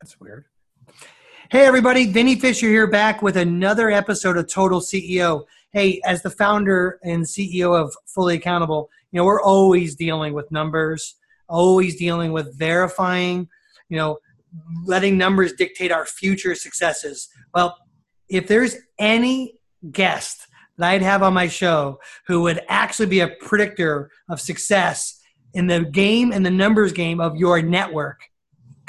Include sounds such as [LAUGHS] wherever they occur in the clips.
That's weird. Hey, everybody, Vinnie Fisher here back with another episode of Total CEO. Hey, as the founder and CEO of Fully Accountable, you know, we're always dealing with numbers, always dealing with verifying, you know, letting numbers dictate our future successes. Well, if there's any guest that I'd have on my show who would actually be a predictor of success in the game and the numbers game of your network,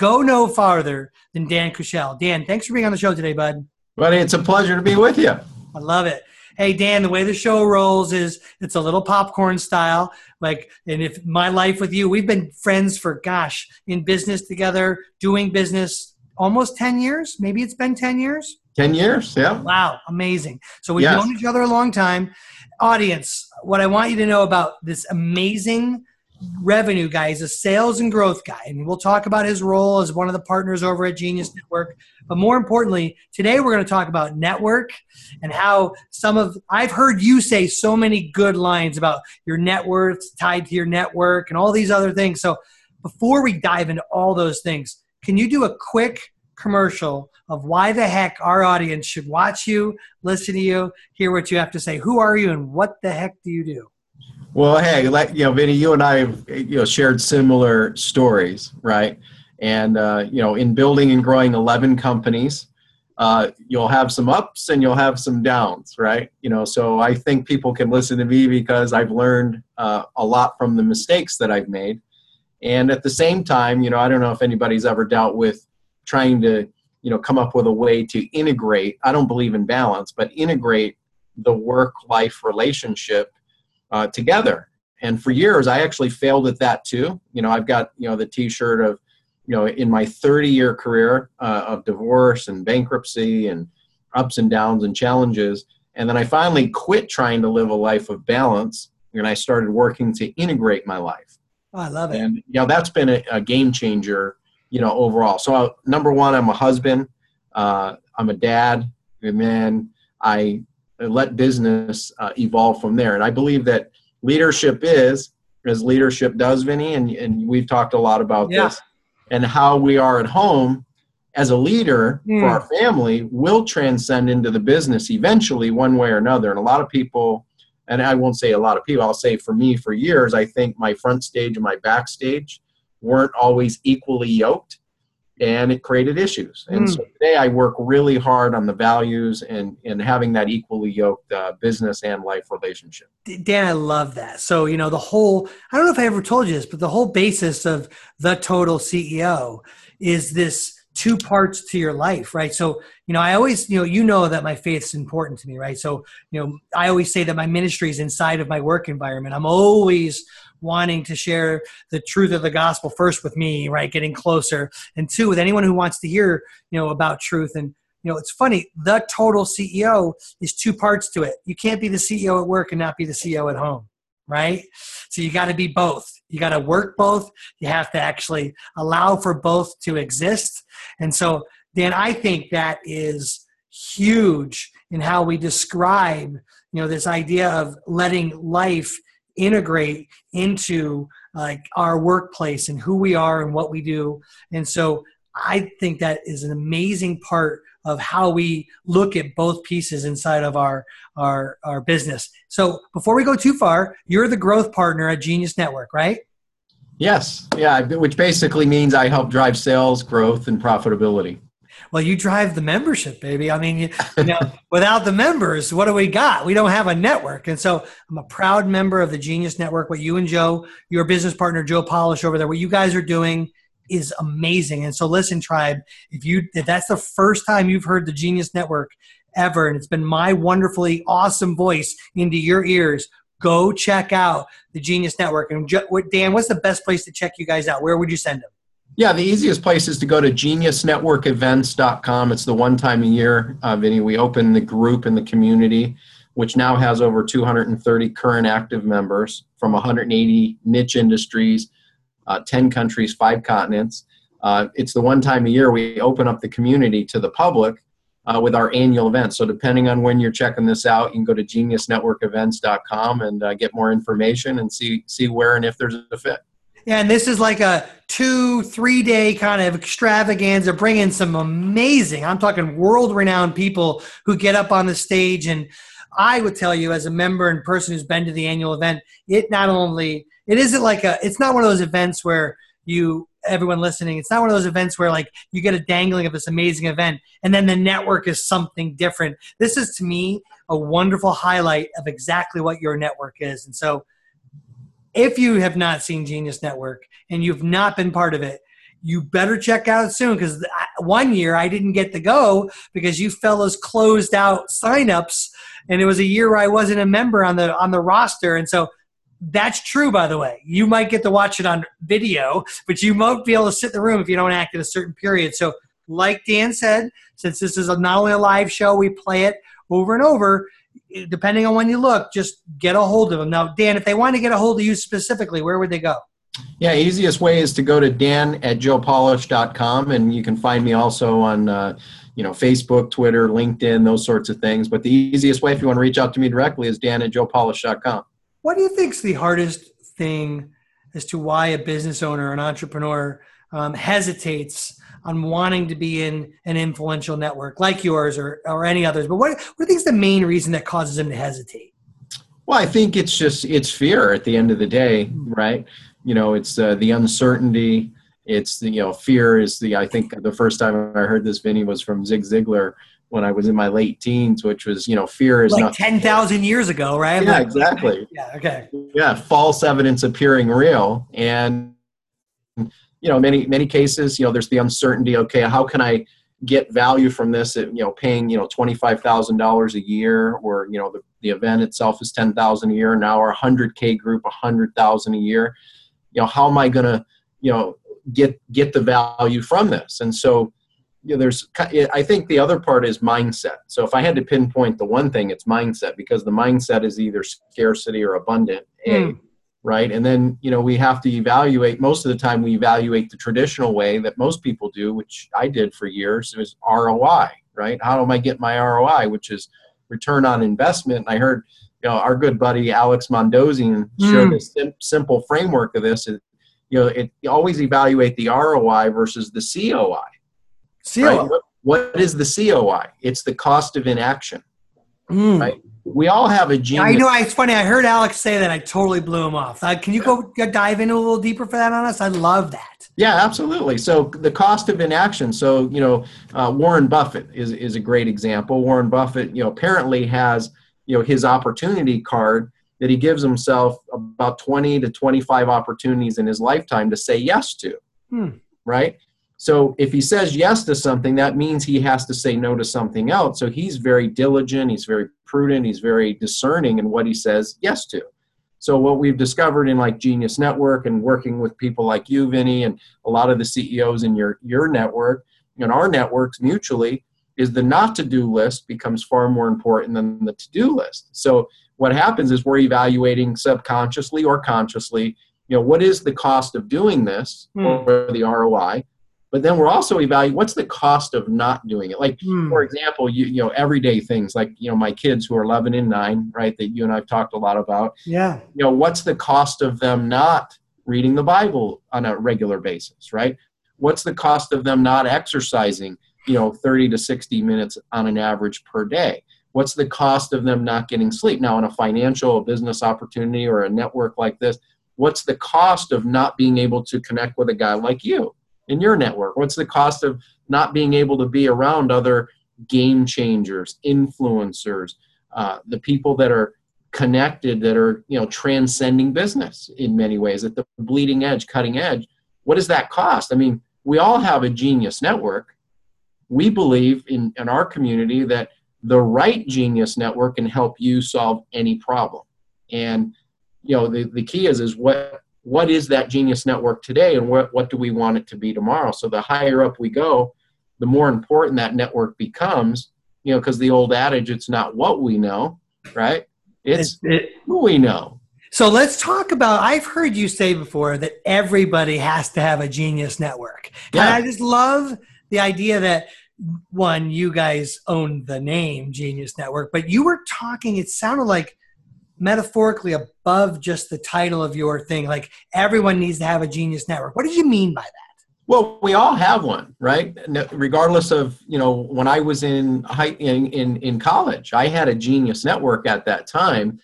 go no farther than Dan Kuschell. Dan, thanks for being on the show today, bud. Buddy, it's a pleasure to be with you. I love it. Hey, Dan, the way the show rolls is it's a little popcorn style. Like, and if my life with you, we've been friends for, gosh, in business together, doing business almost 10 years. Maybe it's been 10 years. 10 years, yeah. Wow, amazing. So we've yes. known each other a long time. Audience, what I want you to know about this amazing revenue guy. He's a sales and growth guy. And we'll talk about his role as one of the partners over at Genius Network. But more importantly, today we're going to talk about network and how some of, I've heard you say so many good lines about your net worth tied to your network and all these other things. So before we dive into all those things, can you do a quick commercial of why the heck our audience should watch you, listen to you, hear what you have to say? Who are you and what the heck do you do? Well, hey, like you know, Vinnie, you and I have you know shared similar stories, right? And uh, you know, in building and growing eleven companies, uh, you'll have some ups and you'll have some downs, right? You know, so I think people can listen to me because I've learned uh, a lot from the mistakes that I've made, and at the same time, you know, I don't know if anybody's ever dealt with trying to you know come up with a way to integrate. I don't believe in balance, but integrate the work-life relationship uh, together. And for years, I actually failed at that too. You know, I've got you know the T-shirt of you know in my 30-year career uh, of divorce and bankruptcy and ups and downs and challenges. And then I finally quit trying to live a life of balance, and I started working to integrate my life. Oh, I love it. And you know that's been a, a game changer. You know overall. So uh, number one, I'm a husband. Uh, I'm a dad, and then I let business uh, evolve from there. And I believe that leadership is, as leadership does, Vinnie, and, and we've talked a lot about yeah. this, and how we are at home as a leader mm. for our family will transcend into the business eventually, one way or another. And a lot of people, and I won't say a lot of people, I'll say for me, for years, I think my front stage and my backstage weren't always equally yoked and it created issues. And mm. so today I work really hard on the values and, and having that equally yoked uh, business and life relationship. Dan, I love that. So, you know, the whole, I don't know if I ever told you this, but the whole basis of the total CEO is this two parts to your life, right? So, you know, I always, you know, you know that my faith is important to me, right? So, you know, I always say that my ministry is inside of my work environment. I'm always wanting to share the truth of the gospel first with me, right? Getting closer, and two with anyone who wants to hear, you know, about truth. And you know, it's funny. The total CEO is two parts to it. You can't be the CEO at work and not be the CEO at home, right? So you got to be both. You got to work both. You have to actually allow for both to exist. And so, Dan, I think that is huge in how we describe, you know, this idea of letting life integrate into like our workplace and who we are and what we do. And so I think that is an amazing part of how we look at both pieces inside of our our our business. So before we go too far, you're the growth partner at Genius Network, right? Yes. Yeah, which basically means I help drive sales, growth and profitability. Well, you drive the membership, baby. I mean, you, you know, [LAUGHS] without the members, what do we got? We don't have a network. And so I'm a proud member of the Genius Network. What you and Joe, your business partner, Joe Polish over there, what you guys are doing is amazing. And so listen, tribe, if you if that's the first time you've heard the Genius Network ever, and it's been my wonderfully awesome voice into your ears, go check out the Genius Network. And Dan, what's the best place to check you guys out? Where would you send them? Yeah, the easiest place is to go to geniusnetworkevents.com. It's the one time a year, uh, Vinny. We open the group in the community, which now has over 230 current active members from 180 niche industries, uh, 10 countries, five continents. Uh, it's the one time a year we open up the community to the public uh, with our annual event. So, depending on when you're checking this out, you can go to geniusnetworkevents.com and uh, get more information and see see where and if there's a fit. And this is like a two, three day kind of extravaganza, bringing some amazing, I'm talking world renowned people who get up on the stage. And I would tell you, as a member and person who's been to the annual event, it not only, it isn't like a, it's not one of those events where you, everyone listening, it's not one of those events where like you get a dangling of this amazing event and then the network is something different. This is to me a wonderful highlight of exactly what your network is. And so, if you have not seen Genius Network and you've not been part of it, you better check out soon because one year I didn't get to go because you fellows closed out signups, and it was a year where I wasn't a member on the on the roster, and so that's true. By the way, you might get to watch it on video, but you won't be able to sit in the room if you don't act in a certain period. So, like Dan said, since this is a, not only a live show, we play it over and over depending on when you look, just get a hold of them. Now, Dan, if they want to get a hold of you specifically, where would they go? Yeah, easiest way is to go to dan at joepolish.com and you can find me also on uh, you know Facebook, Twitter, LinkedIn, those sorts of things. But the easiest way if you want to reach out to me directly is dan at joepolish.com. What do you think is the hardest thing as to why a business owner, an entrepreneur, um, hesitates on wanting to be in an influential network like yours or, or any others. But what, what do think is the main reason that causes them to hesitate? Well, I think it's just it's fear at the end of the day, right? You know, it's uh, the uncertainty. It's the you know fear is the I think the first time I heard this Vinnie was from Zig Ziglar when I was in my late teens, which was you know fear is like not ten thousand years ago, right? Yeah, like, exactly. Yeah, okay. Yeah, false evidence appearing real, and you know, many many cases, you know, there's the uncertainty. Okay, how can I get value from this? At, you know, paying you know twenty five thousand dollars a year, or you know, the, the event itself is ten thousand a year. Now our hundred k group, a hundred thousand a year. You know, how am I going to you know get get the value from this? And so you know, there's I think the other part is mindset. So if I had to pinpoint the one thing, it's mindset because the mindset is either scarcity or abundant. Mm right? And then, you know, we have to evaluate, most of the time we evaluate the traditional way that most people do, which I did for years, is ROI, right? How am I get my ROI, which is return on investment. And I heard, you know, our good buddy Alex Mandossian showed mm. this sim- simple framework of this. It, you know, it you always evaluate the ROI versus the COI. COI. Right? What, what is the COI? It's the cost of inaction. Mm. Right? We all have a genius. I know. It's funny. I heard Alex say that. I totally blew him off. Uh, can you go dive in a little deeper for that on us? I love that. Yeah, absolutely. So the cost of inaction. So you know, uh, Warren Buffett is is a great example. Warren Buffett, you know, apparently has you know his opportunity card that he gives himself about 20 to 25 opportunities in his lifetime to say yes to. Hmm. Right. So if he says yes to something, that means he has to say no to something else. So he's very diligent, he's very prudent, he's very discerning in what he says yes to. So what we've discovered in like Genius Network and working with people like you, Vinnie, and a lot of the CEOs in your your network and our networks mutually is the not to do list becomes far more important than the to do list. So what happens is we're evaluating subconsciously or consciously, you know, what is the cost of doing this hmm. or the ROI? But then we're also evaluating what's the cost of not doing it? Like hmm. for example you you know everyday things like you know my kids who are 11 and 9 right that you and i've talked a lot about. Yeah. You know what's the cost of them not reading the bible on a regular basis right? What's the cost of them not exercising you know 30 to 60 minutes on an average per day? What's the cost of them not getting sleep? Now in a financial a business opportunity or a network like this what's the cost of not being able to connect with a guy like you in your network? What's the cost of not being able to be around other game changers, influencers, uh, the people that are connected, that are you know transcending business in many ways at the bleeding edge, cutting edge? What does that cost? I mean, we all have a genius network. We believe in, in our community that the right genius network can help you solve any problem. And you know the, the key is is what what is that genius network today and what, what do we want it to be tomorrow? So the higher up we go the more important that network becomes you know because the old adage it's not what we know right? It's it, who we know. So let's talk about i've heard you say before that everybody has to have a genius network. Yeah. and i just love the idea that one you guys own the name genius network but you were talking it sounded like metaphorically above just the title of your thing. Like everyone needs to have a genius network. What did you mean by that? Well, we all have one, right? Regardless of you know, when I was in high in, in in college, I had a genius network at that time,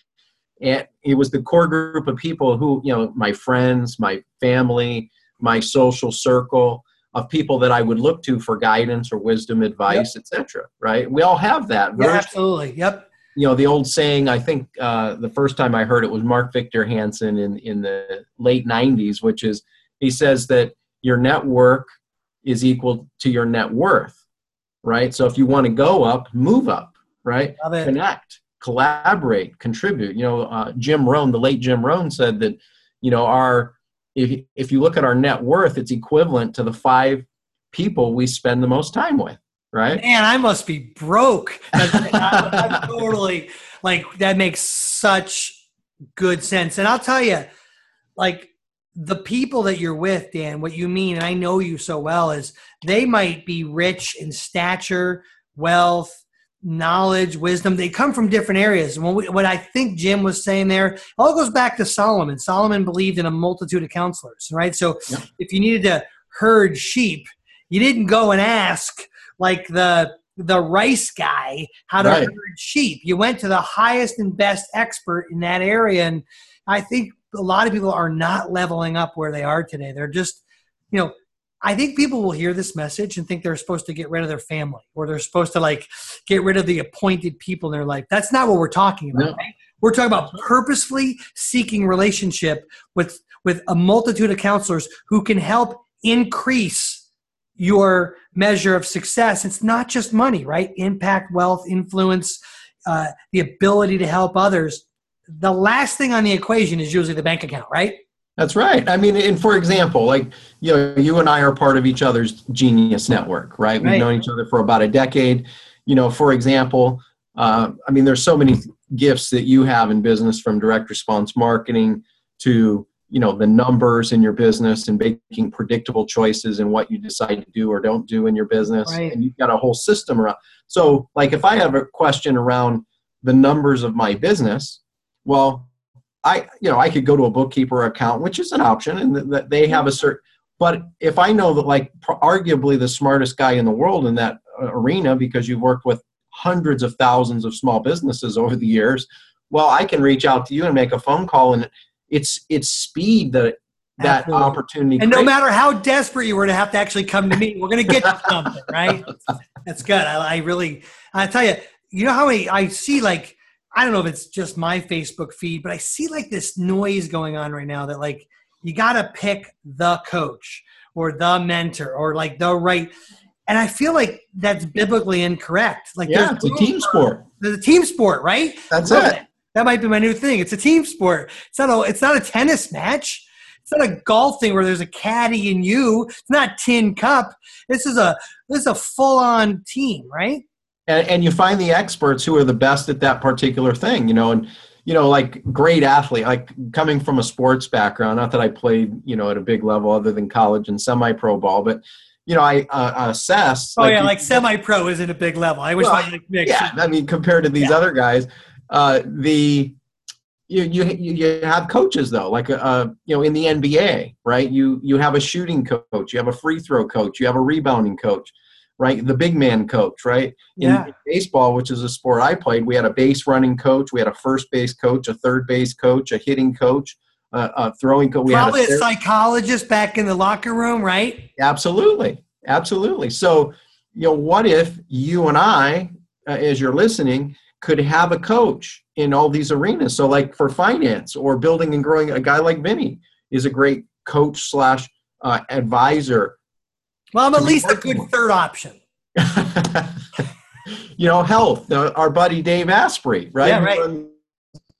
and it was the core group of people who you know, my friends, my family, my social circle of people that I would look to for guidance or wisdom, advice, yep. etc. Right? We all have that. Yeah, absolutely. Yep. You know the old saying. I think uh, the first time I heard it was Mark Victor Hansen in in the late '90s, which is he says that your network is equal to your net worth, right? So if you want to go up, move up, right? Connect, collaborate, contribute. You know, uh, Jim Rohn, the late Jim Rohn, said that you know our if if you look at our net worth, it's equivalent to the five people we spend the most time with, right? Man, I must be broke. I'm [LAUGHS] totally like that makes such good sense. And I'll tell you, like the people that you're with, Dan, what you mean, and I know you so well, is they might be rich in stature, wealth, knowledge, wisdom. They come from different areas. And what, I think Jim was saying there, all goes back to Solomon. Solomon believed in a multitude of counselors, right? So yeah. if you needed to herd sheep, you didn't go and ask like the the rice guy how to right. herd sheep. You went to the highest and best expert in that area. And I think a lot of people are not leveling up where they are today. They're just, you know, I think people will hear this message and think they're supposed to get rid of their family or they're supposed to like get rid of the appointed people in their life. That's not what we're talking about. No. Right? We're talking about purposefully seeking relationship with with a multitude of counselors who can help increase your measure of success. It's not just money, right? Impact, wealth, influence, uh, the ability to help others the last thing on the equation is usually the bank account, right? That's right. I mean, and for example, like you know, you and I are part of each other's genius network, right? We've known each other for about a decade. You know, for example, uh, I mean, there's so many gifts that you have in business, from direct response marketing to you know the numbers in your business and making predictable choices in what you decide to do or don't do in your business, right. and you've got a whole system around. So, like, if I have a question around the numbers of my business, well, I you know I could go to a bookkeeper account, which is an option, and that they have a certain. But if I know that, like, arguably the smartest guy in the world in that uh, arena, because you've worked with hundreds of thousands of small businesses over the years, well, I can reach out to you and make a phone call, and it's it's speed that that Absolutely. opportunity. And no matter how desperate you were to have to actually come to me, we're going to get you something, right? That's good. I, I really, I tell you, you know how many I see like I don't know if it's just my Facebook feed, but I see like this noise going on right now that like you got to pick the coach or the mentor or like the right. And I feel like that's biblically incorrect. Like, yeah, it's a team sport. It's a team sport, right? That's it. it. That might be my new thing. It's a team sport. It's not a. It's not a tennis match. It's not a golf thing where there's a caddy and you. It's not tin cup. This is a this is a full on team, right? and, and you find the experts who are the best at that particular thing you know and you know like great athlete like coming from a sports background not that i played you know at a big level other than college and semi-pro ball but you know i uh, assess oh like yeah like semi-pro isn't a big level i wish well, I yeah i mean compared to these yeah. other guys uh, the you, you you have coaches though like uh you know in the nba right you you have a shooting coach you have a free throw coach you have a rebounding coach right? The big man coach, right? Yeah. In baseball, which is a sport I played, we had a base running coach, we had a first base coach, a third base coach, a hitting coach, uh, a throwing coach. Probably a, a psychologist back in the locker room, right? Absolutely, absolutely. So, you know, what if you and I, uh, as you're listening, could have a coach in all these arenas? So, like for finance or building and growing, a guy like Vinnie is a great coach slash uh, advisor well, I'm at least a good third option. [LAUGHS] you know, health. Uh, our buddy Dave Asprey, right? Yeah, right.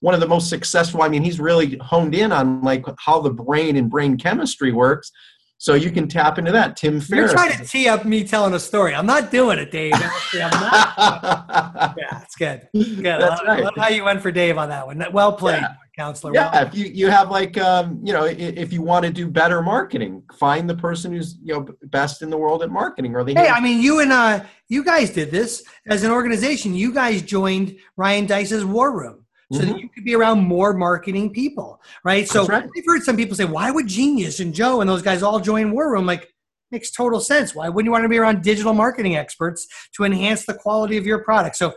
One of the most successful. I mean, he's really honed in on like how the brain and brain chemistry works. So you can tap into that. Tim Ferriss. You're trying to tee up me telling a story. I'm not doing it, Dave. [LAUGHS] I'm not. yeah, it's good. Good. That's I, right. Love how you went for Dave on that one. Well played. Yeah counselor. Yeah, well. if you you have like um, you know if you want to do better marketing, find the person who's you know best in the world at marketing. Or they hey, I mean you and uh you guys did this as an organization. You guys joined Ryan Deiss's War Room. So mm-hmm. that you could be around more marketing people, right? So right. I've heard some people say, why would Genius and Joe and those guys all join War Room? Like, makes total sense. Why wouldn't you want to be around digital marketing experts to enhance the quality of your product? So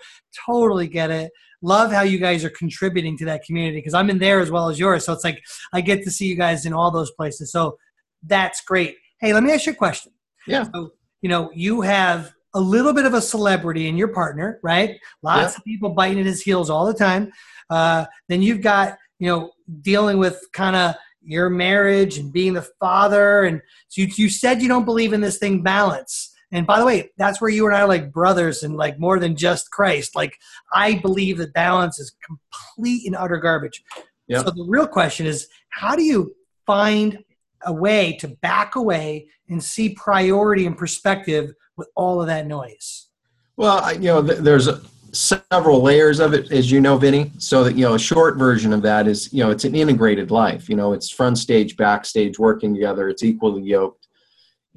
totally get it. Love how you guys are contributing to that community because I'm in there as well as yours. So it's like I get to see you guys in all those places. So that's great. Hey, let me ask you a question. Yeah. So, you know, you have a little bit of a celebrity in your partner, right? Lots yeah. of people biting at his heels all the time. Uh, then you've got, you know, dealing with kind of your marriage and being the father. And so you, you said you don't believe in this thing balance. And by the way, that's where you and I are like brothers and like more than just Christ. Like I believe that balance is complete and utter garbage. Yep. So the real question is, how do you find a way to back away and see priority and perspective with all of that noise? Well, you know, there's several layers of it, as you know, Vinnie. So that you know, a short version of that is, you know, it's an integrated life. You know, it's front stage, backstage, working together. It's equally yoked.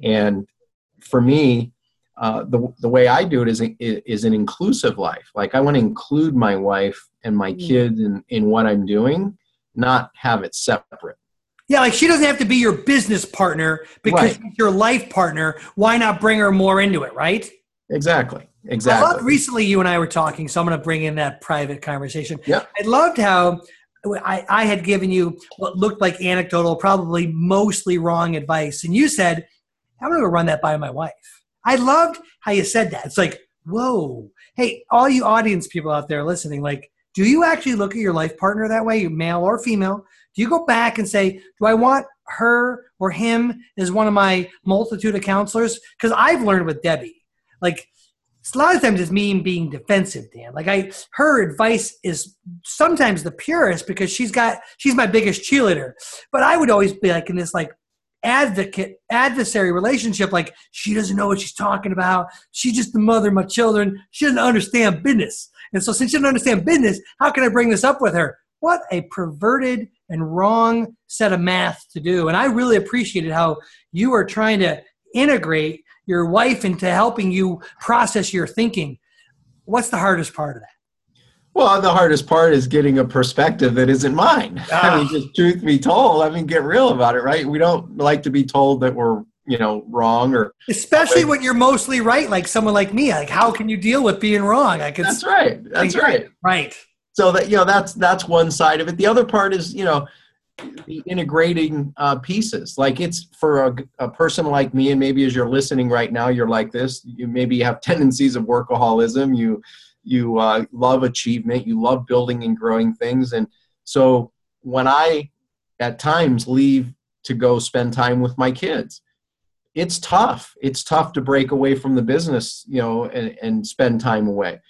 And for me, uh, the the way I do it is is an inclusive life. Like I want to include my wife and my mm. kids in in what I'm doing, not have it separate. Yeah, like she doesn't have to be your business partner because right. your life partner. Why not bring her more into it, right? Exactly. Exactly. I loved recently you and I were talking, so I'm going to bring in that private conversation. Yeah. I loved how I, I had given you what looked like anecdotal, probably mostly wrong advice, and you said, "I'm going to run that by my wife." I loved how you said that. It's like, whoa, hey, all you audience people out there listening, like, do you actually look at your life partner that way, male or female? Do you go back and say, do I want her or him as one of my multitude of counselors? Because I've learned with Debbie, like a lot of times it's me being defensive, Dan. Like I, her advice is sometimes the purest because she's got, she's my biggest cheerleader. But I would always be like in this like advocate adversary relationship like she doesn't know what she's talking about she's just the mother of my children she doesn't understand business and so since she doesn't understand business how can i bring this up with her what a perverted and wrong set of math to do. And I really appreciated how you are trying to integrate your wife into helping you process your thinking. What's the hardest part of that? Well, the hardest part is getting a perspective that isn't mine. Ah. [LAUGHS] I mean, just truth be told, I mean, get real about it, right? We don't like to be told that we're, you know, wrong or. Especially when you're mostly right, like someone like me. Like, how can you deal with being wrong? I can. That's right. That's right. Right so that you know that's that's one side of it. The other part is you know the integrating uh, pieces. Like it's for a, a, person like me and maybe as you're listening right now you're like this you maybe have [LAUGHS] tendencies of workaholism. You you uh, love achievement. You love building and growing things. And so when i at times leave to go spend time with my kids it's tough. It's tough to break away from the business you know and, and spend time away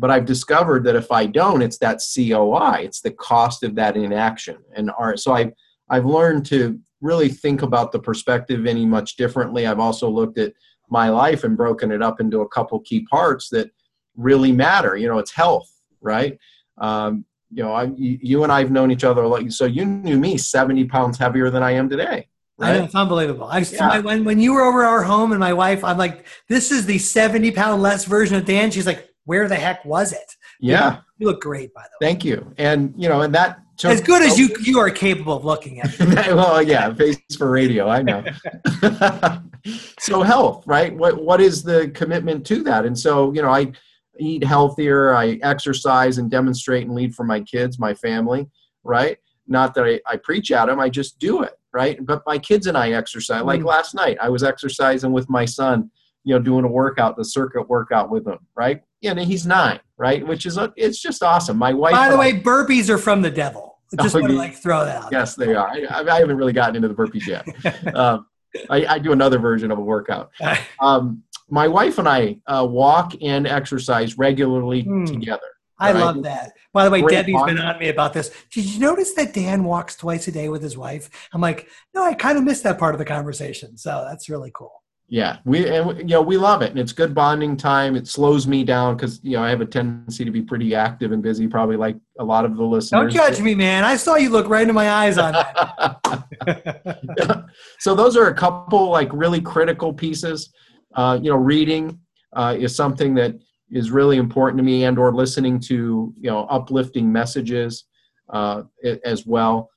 but I've discovered that if I don't, it's that COI, it's the cost of that inaction. And our, so I've, I've learned to really think about the perspective any much differently. I've also looked at my life and broken it up into a couple key parts that really matter. You know, it's health, right? Um, you know, I, you and I have known each other a lot. so. You knew me seventy pounds heavier than I am today. Right? I know, it's unbelievable. I yeah. when when you were over our home and my wife, I'm like, this is the seventy pound less version of Dan. She's like, where the heck was it? Yeah. You look great, by the way. Thank you. And, you know, and that took, as good as you [LAUGHS] you are capable of looking at. [LAUGHS] well, yeah, face for radio, I know. [LAUGHS] so health, right? What what is the commitment to that? And so, you know, I eat healthier, I exercise and demonstrate and lead for my kids, my family, right? Not that I, I preach at them, I just do it, right? But my kids and I exercise. Like mm. last night, I was exercising with my son, you know, doing a workout, the circuit workout with him, right? Yeah, and he's nine, right? Which is a, it's just awesome. My wife. By the way, burpees are from the devil. [LAUGHS] Just oh, want to like throw that out. Yes, they are. I, I, haven't really gotten into the burpees [LAUGHS] yet. um, I, I, do another version of a workout. [LAUGHS] Um, my wife and I uh, walk and exercise regularly hmm. together. I right? love that. By the way, Great Debbie's been on me about this. Did you notice that Dan walks twice a day with his wife? I'm like, no, I kind of missed that part of the conversation. So that's really cool yeah we and you know we love it and it's good bonding time it slows me down because you know i have a tendency to be pretty active and busy probably like a lot of the listeners. Don't judge me man i saw you look right into my eyes on that. Yeah. [LAUGHS] so those are a couple like really critical pieces. Uh, you know reading uh, is something that is really important to me and or listening to you know uplifting messages uh, as well.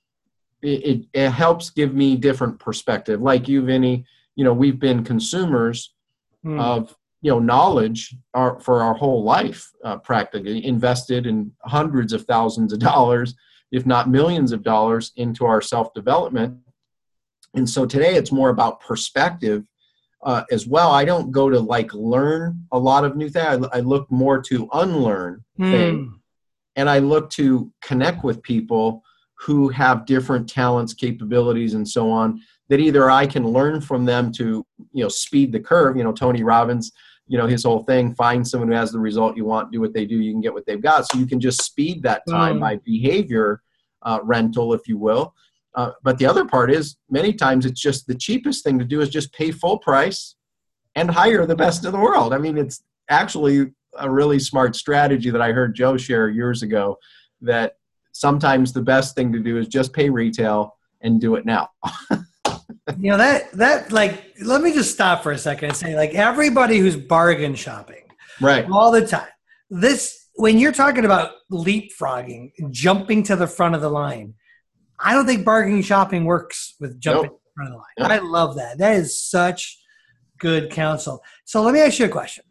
It, it, it, helps give me different perspective. Like you vinnie you know we've been consumers mm. of you know knowledge our, for our whole life uh, practically invested in hundreds of thousands of [LAUGHS] dollars if not millions of dollars into our self development and so today it's more about perspective uh, as well. I don't go to like learn a lot of new things. I, I look more to unlearn mm. things, and I look to connect with people who have different talents, capabilities, and so on. That either I can learn from them to you know speed the curve. You know, Tony Robbins. You know his whole thing: find someone who has the result you want, do what they do, you can get what they've got. So you can just speed that time mm. by behavior uh, rental, if you will. Uh, but the other part is many times it's just the cheapest thing to do is just pay full price and hire the best in the world. I mean, it's actually a really smart strategy that I heard Joe share years ago that sometimes the best thing to do is just pay retail and do it now. [LAUGHS] you know that that like let me just stop for a second and say like everybody who's bargain shopping right all the time this when you're talking about leapfrogging jumping to the front of the line I don't think bargain shopping works with jumping nope. in front of the line. Nope. I love that. That is such good counsel. So let me ask you a question.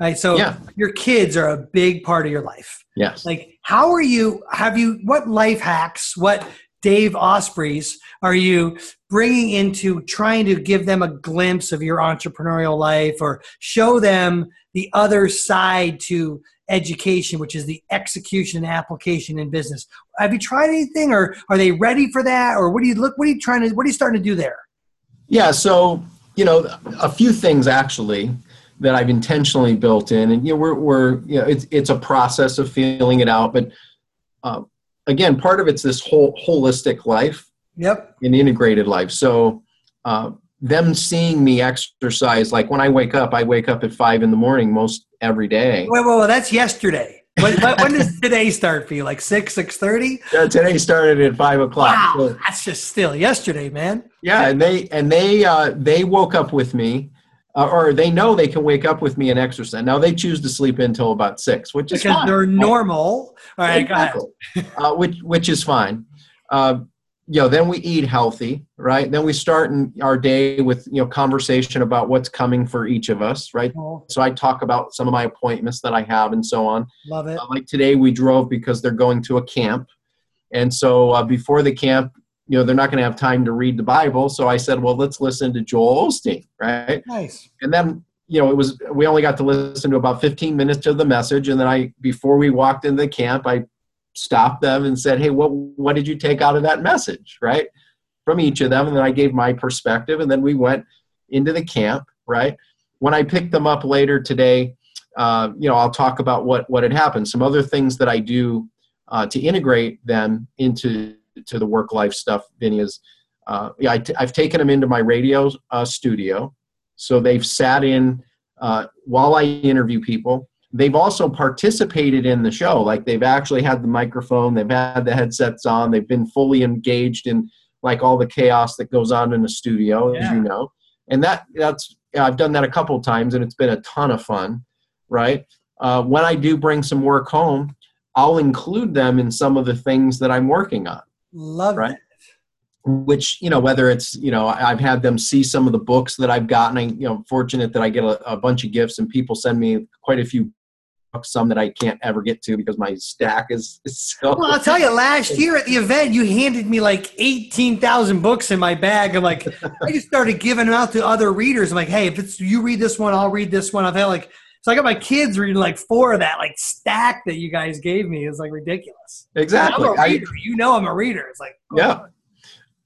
Right. So yeah. your kids are a big part of your life. Yes. Like, how are you? Have you? What life hacks? What Dave Asprey's are you bringing into trying to give them a glimpse of your entrepreneurial life or show them the other side to education, which is the execution and application in business. Have you tried anything, or are they ready for that, or what do you look? What are you trying to? What are you starting to do there? Yeah, so you know, a few things actually that I've intentionally built in, and you know, we're we're you know, it's it's a process of feeling it out, but uh, again, part of it's this whole holistic life. Yep. An integrated life. So. Uh, them seeing me exercise, like when I wake up, I wake up at five in the morning most every day. Wait, wait, wait that's yesterday. when, when, does [LAUGHS] today start for you? Like six, six thirty? Yeah, today started at five o'clock. Wow, so, that's just still yesterday, man. Yeah, and they and they uh, they woke up with me, uh, or they know they can wake up with me and exercise. Now they choose to sleep until about six, which is because fine. they're normal. All right, exactly. go ahead. uh, which which is fine. Uh, you know then we eat healthy right then we start in our day with you know conversation about what's coming for each of us right oh. so i talk about some of my appointments that i have and so on love it uh, like today we drove because they're going to a camp and so uh, before the camp you know they're not going to have time to read the bible so i said well let's listen to joel osteen right nice and then you know it was we only got to listen to about 15 minutes of the message and then i before we walked into the camp i stopped them and said, "Hey, what what did you take out of that message?" Right from each of them, and then I gave my perspective, and then we went into the camp. Right when I picked them up later today, uh, you know, I'll talk about what what had happened. Some other things that I do uh, to integrate them into to the work life stuff. Vinnie is, uh, yeah, i t- I've taken them into my radio uh, studio, so they've sat in uh, while I interview people. They've also participated in the show. Like they've actually had the microphone they've had the headsets on they've been fully engaged in like all the chaos that goes on in the studio yeah. as you know. And that that's i've done that a couple times and it's been a ton of fun right? Uh, when i do bring some work home i'll include them in some of the things that i'm working on love right which you know whether it's you know i've had them see some of the books that i've gotten i you know fortunate that i get a, a bunch of gifts and people send me quite a few books, some that I can't ever get to because my stack is, is so. Well, I'll tell you, last [LAUGHS] year at the event, you handed me like 18,000 books in my bag. I'm like, I just started giving them out to other readers. I'm like, hey, if it's you read this one, I'll read this one. I've had like, so I got my kids reading like four of that like stack that you guys gave me. It's like ridiculous. Exactly. I'm a reader. I, you know, I'm a reader. It's like, oh, yeah.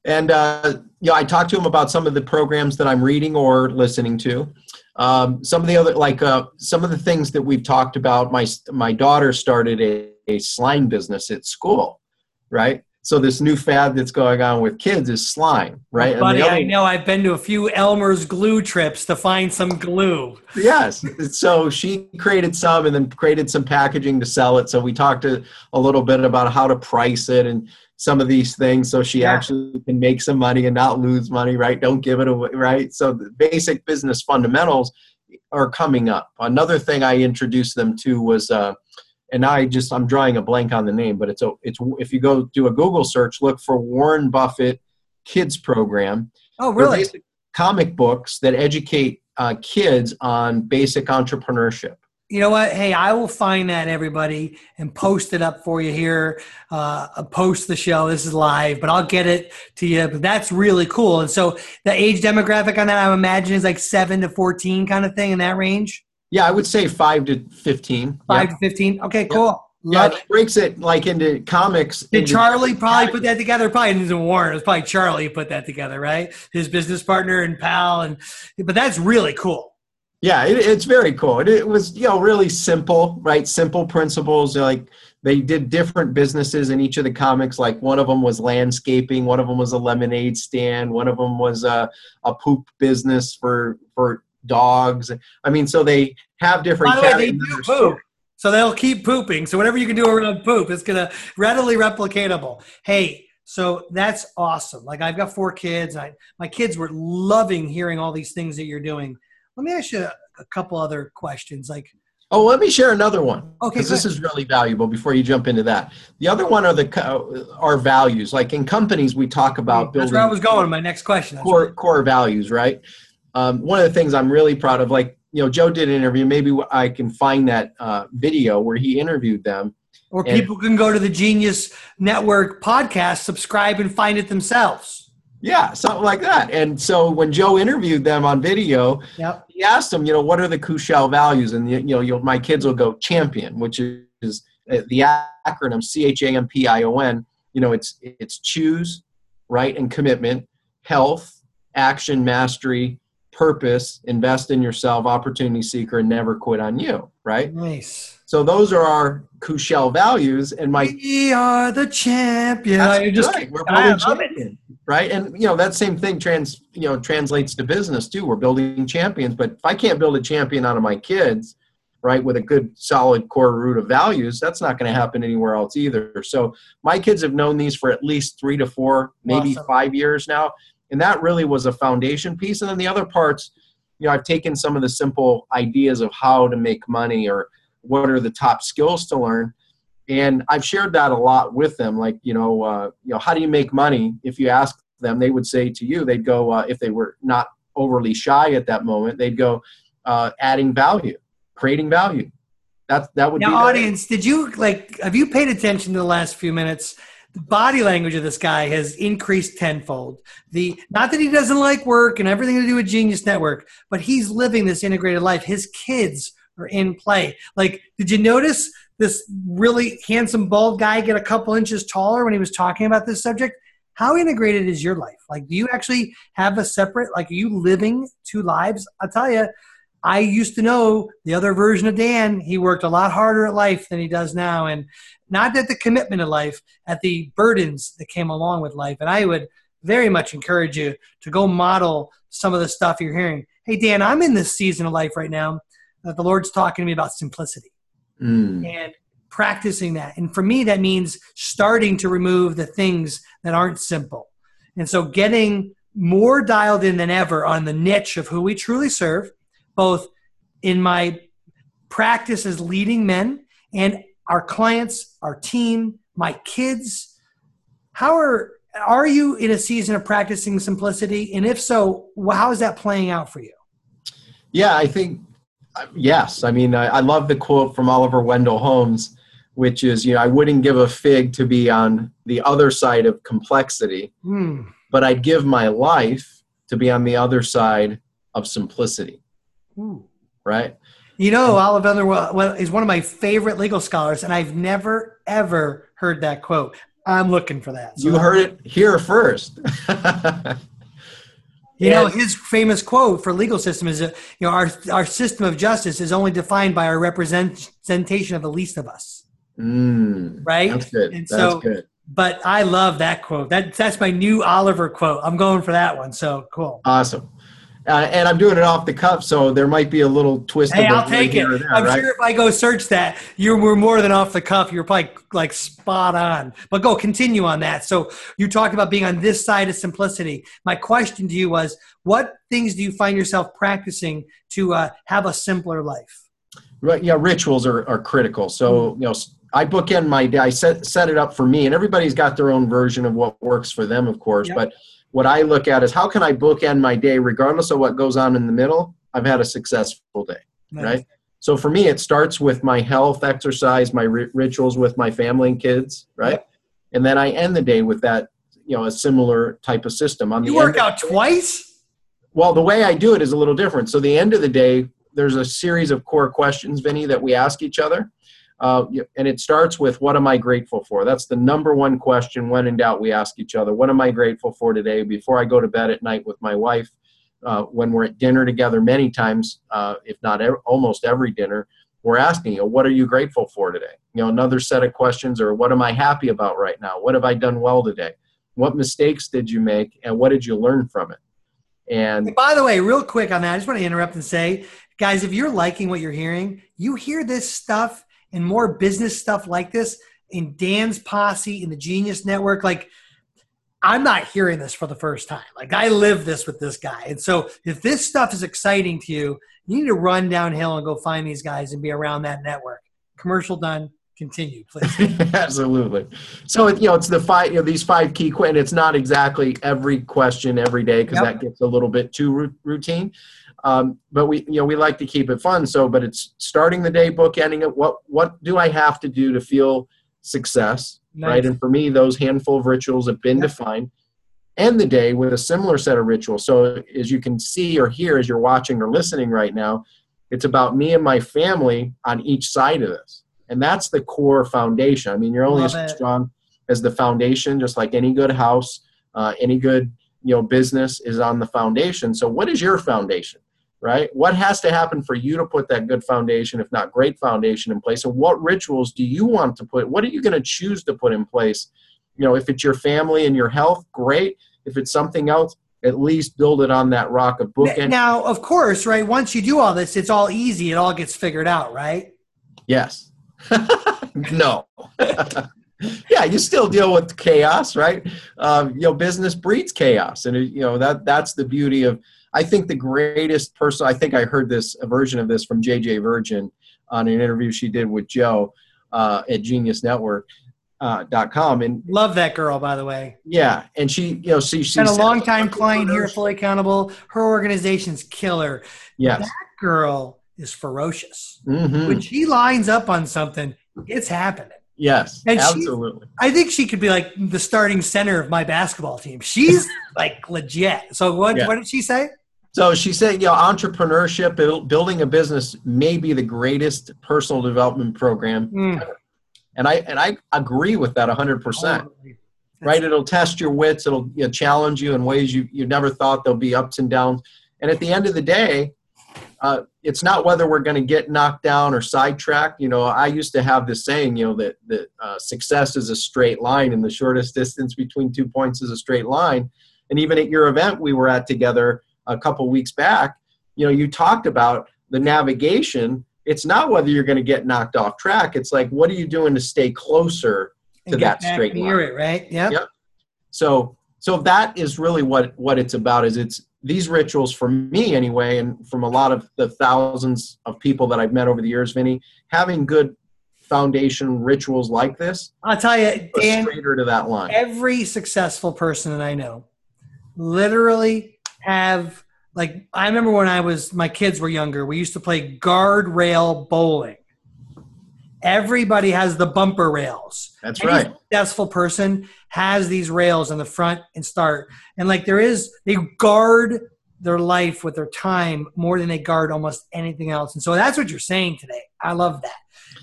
And, uh, you know, I talked to them about some of the programs that I'm reading or listening to. Um, some of the other, like uh, some of the things that we've talked about. My my daughter started a, a slime business at school, right? So this new fad that's going on with kids is slime, right? Oh, buddy, other, I know. I've been to a few Elmer's glue trips to find some glue. Yes. So she created some and then created some packaging to sell it. So we talked a, a little bit about how to price it and some of these things so she yeah. actually can make some money and not lose money, right? Don't give it away, right? So the basic business fundamentals are coming up. Another thing I introduced them to was, uh, and I just I'm drawing a blank on the name, but it's a it's if you go do a Google search, look for Warren Buffett Kids Program. Oh, really? Comic books that educate uh, kids on basic entrepreneurship you know what? Hey, I will find that everybody and post it up for you here. Uh, post the show. This is live, but I'll get it to you. But that's really cool. And so the age demographic on that, I imagine, is like seven to fourteen kind of thing in that range. Yeah, I would say five to fifteen. Five yep. to fifteen. Okay, cool. Yep. Yeah, it breaks it like into comics. Did into Charlie probably put that together? Probably into Warren. It was probably Charlie who put that together, right? His business partner and pal, and but that's really cool. Yeah, it, it's very cool. It, it, was you know really simple, right? Simple principles. Like they did different businesses in each of the comics. Like one of them was landscaping, one of them was a lemonade stand, one of them was a a poop business for for dogs. I mean, so they have different. By the way, they do poop. So they'll keep pooping. So whatever you can do around poop, is gonna readily replicatable. Hey, so that's awesome. Like I've got four kids. I my kids were loving hearing all these things that you're doing. Let me ask you a couple other questions. Like, oh, let me share another one. Okay, because this is really valuable. Before you jump into that, the other one are the our values. Like in companies, we talk about building. That's where I was going. My next question. core right. core values, right? Um, one of the things I'm really proud of, like you know, Joe did an interview. Maybe I can find that uh, video where he interviewed them. Or people can go to the Genius Network podcast, subscribe, and find it themselves. Yeah, something like that. And so when Joe interviewed them on video, yep. he asked them, you know, what are the Kuschell values? And you know, my kids will go champion, which is uh, the acronym C H A M P I O N. You know, it's it's choose, right, and commitment, health, action, mastery, purpose, invest in yourself, opportunity seeker, and never quit on you. Right. Nice. So those are our Kuschell values, and my we are the champion. That's just right. We're building champion right and you know that same thing trans you know translates to business too we're building champions but if i can't build a champion out of my kids right with a good solid core root of values that's not going to happen anywhere else either so my kids have known these for at least three to four maybe awesome. five years now and that really was a foundation piece and then the other parts you know i've taken some of the simple ideas of how to make money or what are the top skills to learn and I've shared that a lot with them. Like, you know, uh, you know, how do you make money? If you ask them, they would say to you, they'd go, uh, if they were not overly shy at that moment, they'd go, uh, adding value, creating value. That that would now, be audience. Did you like? Have you paid attention to the last few minutes? The body language of this guy has increased tenfold. The not that he doesn't like work and everything to do with Genius Network, but he's living this integrated life. His kids are in play. Like, did you notice this really handsome bald guy get a couple inches taller when he was talking about this subject how integrated is your life like do you actually have a separate like are you living two lives i'll tell you i used to know the other version of dan he worked a lot harder at life than he does now and not at the commitment of life at the burdens that came along with life and i would very much encourage you to go model some of the stuff you're hearing hey dan i'm in this season of life right now that the lord's talking to me about simplicity mm. and practicing that. And for me, that means starting to remove the things that aren't simple. And so getting more dialed in than ever on the niche of who we truly serve, both in my practice as leading men and our clients, our team, my kids. How are are you in a season of practicing simplicity? And if so, how is that playing out for you? Yeah, I think yes. I mean, I, I, love the quote from Oliver Wendell Holmes, which is, you know, I wouldn't give a fig to be on the other side of complexity, mm. but I'd give my life to be on the other side of simplicity. Mm. Right? You know, Oliver Wendell is one of my favorite legal scholars, and I've never, ever heard that quote. I'm looking for that. So you heard it here first. [LAUGHS] You know, his famous quote for legal system is, uh, you know, our our system of justice is only defined by our representation of the least of us. Mm, right. That's good. And that's so, good. But I love that quote. That that's my new Oliver quote. I'm going for that one. So cool. Awesome. Uh, and I'm doing it off the cuff, so there might be a little twist. Hey, I'll take it. There, I'm right? sure if I go search that, you were more than off the cuff. You're probably like spot on. But go continue on that. So you talked about being on this side of simplicity. My question to you was, what things do you find yourself practicing to uh, have a simpler life? Right. Yeah, rituals are, are critical. So you know, I bookend my day. I set set it up for me, and everybody's got their own version of what works for them, of course. Yep. But what I look at is how can I bookend my day, regardless of what goes on in the middle? I've had a successful day, nice. right? So for me, it starts with my health, exercise, my ri- rituals with my family and kids, right? Yep. And then I end the day with that, you know, a similar type of system. On you work out twice. Well, the way I do it is a little different. So the end of the day, there's a series of core questions, Vinny, that we ask each other. Uh, and it starts with what am I grateful for? That's the number one question. When in doubt, we ask each other, what am I grateful for today? Before I go to bed at night with my wife, uh, when we're at dinner together, many times, uh, if not ever, almost every dinner, we're asking, you know, what are you grateful for today? You know, another set of questions, or what am I happy about right now? What have I done well today? What mistakes did you make, and what did you learn from it? And by the way, real quick on that, I just want to interrupt and say, guys, if you're liking what you're hearing, you hear this stuff and more business stuff like this in Dan's posse in the Genius Network. Like, I'm not hearing this for the first time. Like, I live this with this guy. And so, if this stuff is exciting to you, you need to run downhill and go find these guys and be around that network. Commercial done. Continue, please. [LAUGHS] Absolutely. So you know, it's the five. You know, these five key. And it's not exactly every question every day because yep. that gets a little bit too routine. Um, but we, you know, we like to keep it fun. So, but it's starting the day, book ending it. What, what do I have to do to feel success? Nice. Right. And for me, those handful of rituals have been defined. End the day with a similar set of rituals. So, as you can see or hear as you're watching or listening right now, it's about me and my family on each side of this. And that's the core foundation. I mean, you're only Love as it. strong as the foundation, just like any good house, uh, any good you know business is on the foundation. So, what is your foundation? Right? What has to happen for you to put that good foundation, if not great foundation in place? And what rituals do you want to put? What are you going to choose to put in place? You know, if it's your family and your health, great. If it's something else, at least build it on that rock of book. Now, of course, right? Once you do all this, it's all easy. It all gets figured out, right? Yes. [LAUGHS] no. [LAUGHS] yeah, you still deal with chaos, right? Um, you know, business breeds chaos, and you know that that's the beauty of I think the greatest person, I think I heard this, a version of this from JJ Virgin on an interview she did with Joe uh, at Genius Network. Uh, dot com and love that girl by the way. Yeah and she you know she, she's been a long time client here fully accountable. Her organization's killer. Yeah that girl is ferocious. Mm-hmm. when she lines up on something it's happening Yes, and absolutely. She, I think she could be like the starting center of my basketball team. She's like legit. So what? Yeah. What did she say? So she said, you know, entrepreneurship, building a business may be the greatest personal development program mm. ever. And I and I agree with that 100%. right? It'll test your wits, it'll you know, challenge you in ways you you never thought there'll be ups and downs. And at the end of the day, uh, it's not whether we're going to get knocked down or sidetracked. You know, I used to have this saying, you know, that that uh, success is a straight line, and the shortest distance between two points is a straight line. And even at your event we were at together, a couple weeks back, you know, you talked about the navigation. It's not whether you're going to get knocked off track. It's like, what are you doing to stay closer to that straight near line? it, right? Yep. yep. So, so that is really what what it's about. Is it's these rituals for me anyway, and from a lot of the thousands of people that I've met over the years, Vinnie, having good foundation rituals like this. I'll tell you, Dan, straighter to that line. Every successful person that I know literally have like I remember when I was my kids were younger, we used to play guardrail bowling. Everybody has the bumper rails. That's Any right. Successful person has these rails in the front and start, and like there is, they guard their life with their time more than they guard almost anything else. And so that's what you're saying today. I love that.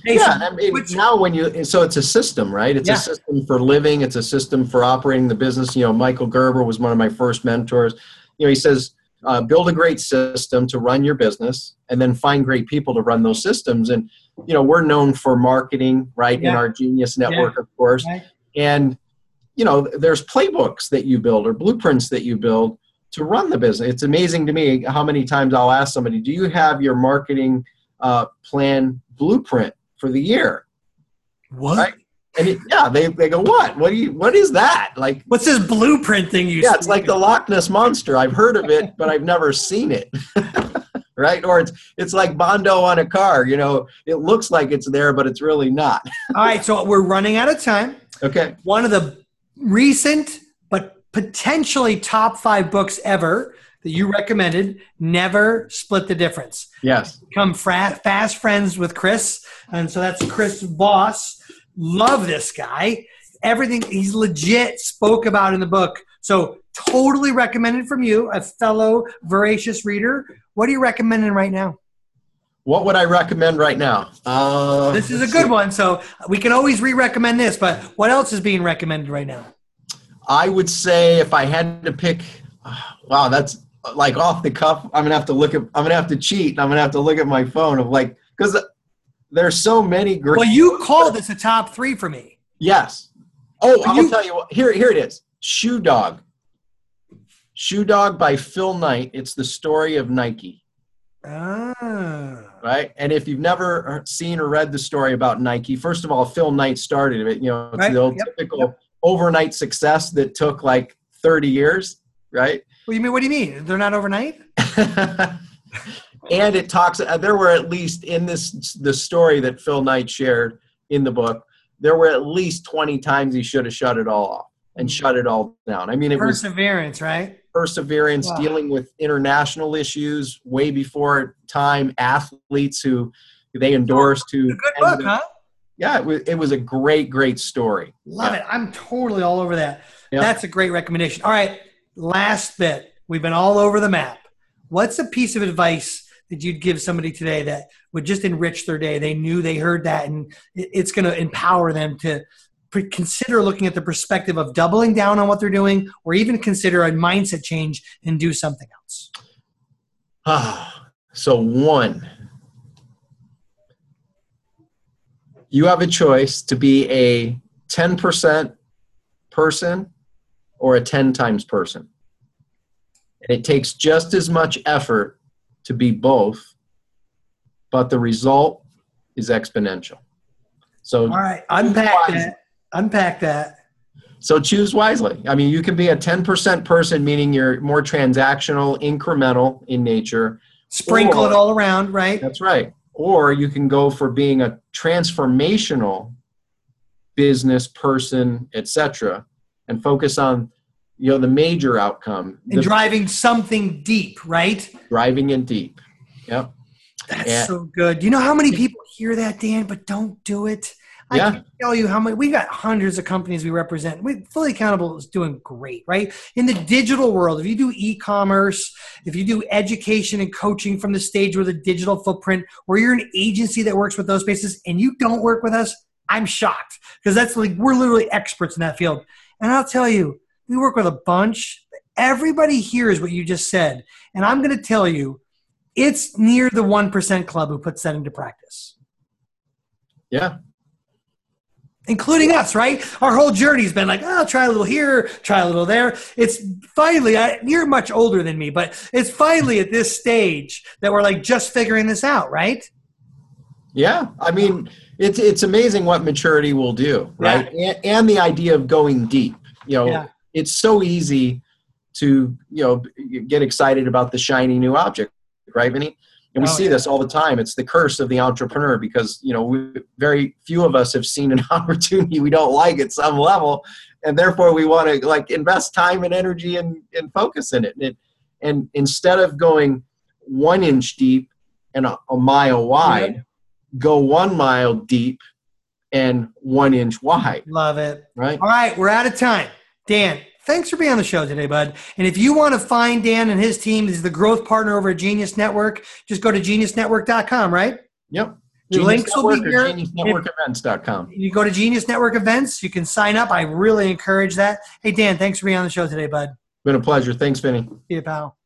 Hey, yeah, so, I mean, which, now when you so it's a system, right? It's yeah. a system for living. It's a system for operating the business. You know, Michael Gerber was one of my first mentors you know, he says, uh, build a great system to run your business and then find great people to run those systems. And, you know, we're known for marketing, right, yeah. in our Genius Network, yeah. of course. Right. And, you know, there's playbooks that you build or blueprints that you build to run the business. It's amazing to me how many times I'll ask somebody, "Do you have your marketing uh, plan blueprint for the year?" What? Right? And it, yeah, they, they go, "What? What do you? What is that? Like, what's this blueprint thing you?" Yeah, it's like the Loch Ness monster. I've heard of it, but I've never seen it. [LAUGHS] right? Or it's it's like Bondo on a car. You know, it looks like it's there, but it's really not. [LAUGHS] All right, so we're running out of time. Okay. One of the recent but potentially top five books ever that you recommended. Never split the difference. Yes. Become fra- fast friends with Chris, and so that's Chris Voss. Love this guy. Everything he's legit spoke about in the book. So totally recommended from you, a fellow voracious reader. What are you recommending right now? What would I recommend right now? Uh, this is a good one. So we can always re-recommend this, but what else is being recommended right now? I would say if I had to pick, wow, that's like off the cuff. I'm gonna have to look at. I'm gonna have to cheat. I'm gonna have to look at my phone of like because there's so many great. Well, you called this a top three for me. Yes. Oh, I'll you, tell you what. Here, here it is. Shoe Dog. Shoe Dog by Phil Knight. It's the story of Nike. Ah. Right. And if you've never seen or read the story about Nike, first of all, Phil Knight started it. You know, it's right. the old yep. typical yep. overnight success that took like 30 years. Right. What do you mean? What do you mean? They're not overnight? [LAUGHS] and it talks, uh, there were at least in this, the story that Phil Knight shared in the book, there were at least 20 times he should have shut it all off and mm-hmm. shut it all down. I mean, it perseverance, was perseverance, right? Perseverance, wow. dealing with international issues way before time, athletes who they endorsed. To good book, huh? Yeah, it was, it was a great, great story. Love yeah. it. I'm totally all over that. Yeah. That's a great recommendation. All right, last bit. We've been all over the map. What's a piece of advice that you'd give somebody today that would just enrich their day? They knew they heard that, and it's going to empower them to consider looking at the perspective of doubling down on what they're doing or even consider a mindset change and do something else? Ah, so one, you have a choice to be a 10% person or a 10 times person. And it takes just as much effort to be both, but the result is exponential. So, all right, unpack that unpack that. So choose wisely. I mean, you can be a 10% person, meaning you're more transactional, incremental in nature. Sprinkle or, it all around, right? That's right. Or you can go for being a transformational business person, etc., and focus on you know the major outcome and the, driving something deep, right? Driving in deep. Yep. That's and, so good. Do you know how many people hear that, Dan, but don't do it? I yeah. can't tell you how many. We got hundreds of companies we represent. We fully accountable is doing great, right? In the digital world, if you do e-commerce, if you do education and coaching from the stage with a digital footprint, or you're an agency that works with those spaces, and you don't work with us, I'm shocked because that's like we're literally experts in that field. And I'll tell you, we work with a bunch. Everybody hears what you just said, and I'm going to tell you, it's near the one percent club who puts that into practice. Yeah, including us, right? Our whole journey's been like, oh, try a little here, try a little there. It's finally, I, you're much older than me, but it's finally at this stage that we're like just figuring this out, right? Yeah, I mean, it's it's amazing what maturity will do, right? Yeah. And, and, the idea of going deep. You know, yeah. It's so easy to you know get excited about the shiny new object, right, Vinnie? and we oh, see yeah. this all the time it's the curse of the entrepreneur because you know we, very few of us have seen an [LAUGHS] opportunity we don't like at some level and therefore we want to like invest time and energy and, and focus in it and, and instead of going one inch deep and a, a mile wide yeah. go one mile deep and one inch wide love it right all right we're out of time dan thanks for being on the show today, bud. And if you want to find Dan and his team, he's the growth partner over at Genius Network. Just go to geniusnetwork.com, right? Yep. The Genius links Network will be here. GeniusNetworkEvents.com. You go to Genius Network Events. You can sign up. I really encourage that. Hey, Dan, thanks for being on the show today, bud. Been a pleasure. Thanks, Vinnie. See you, pal.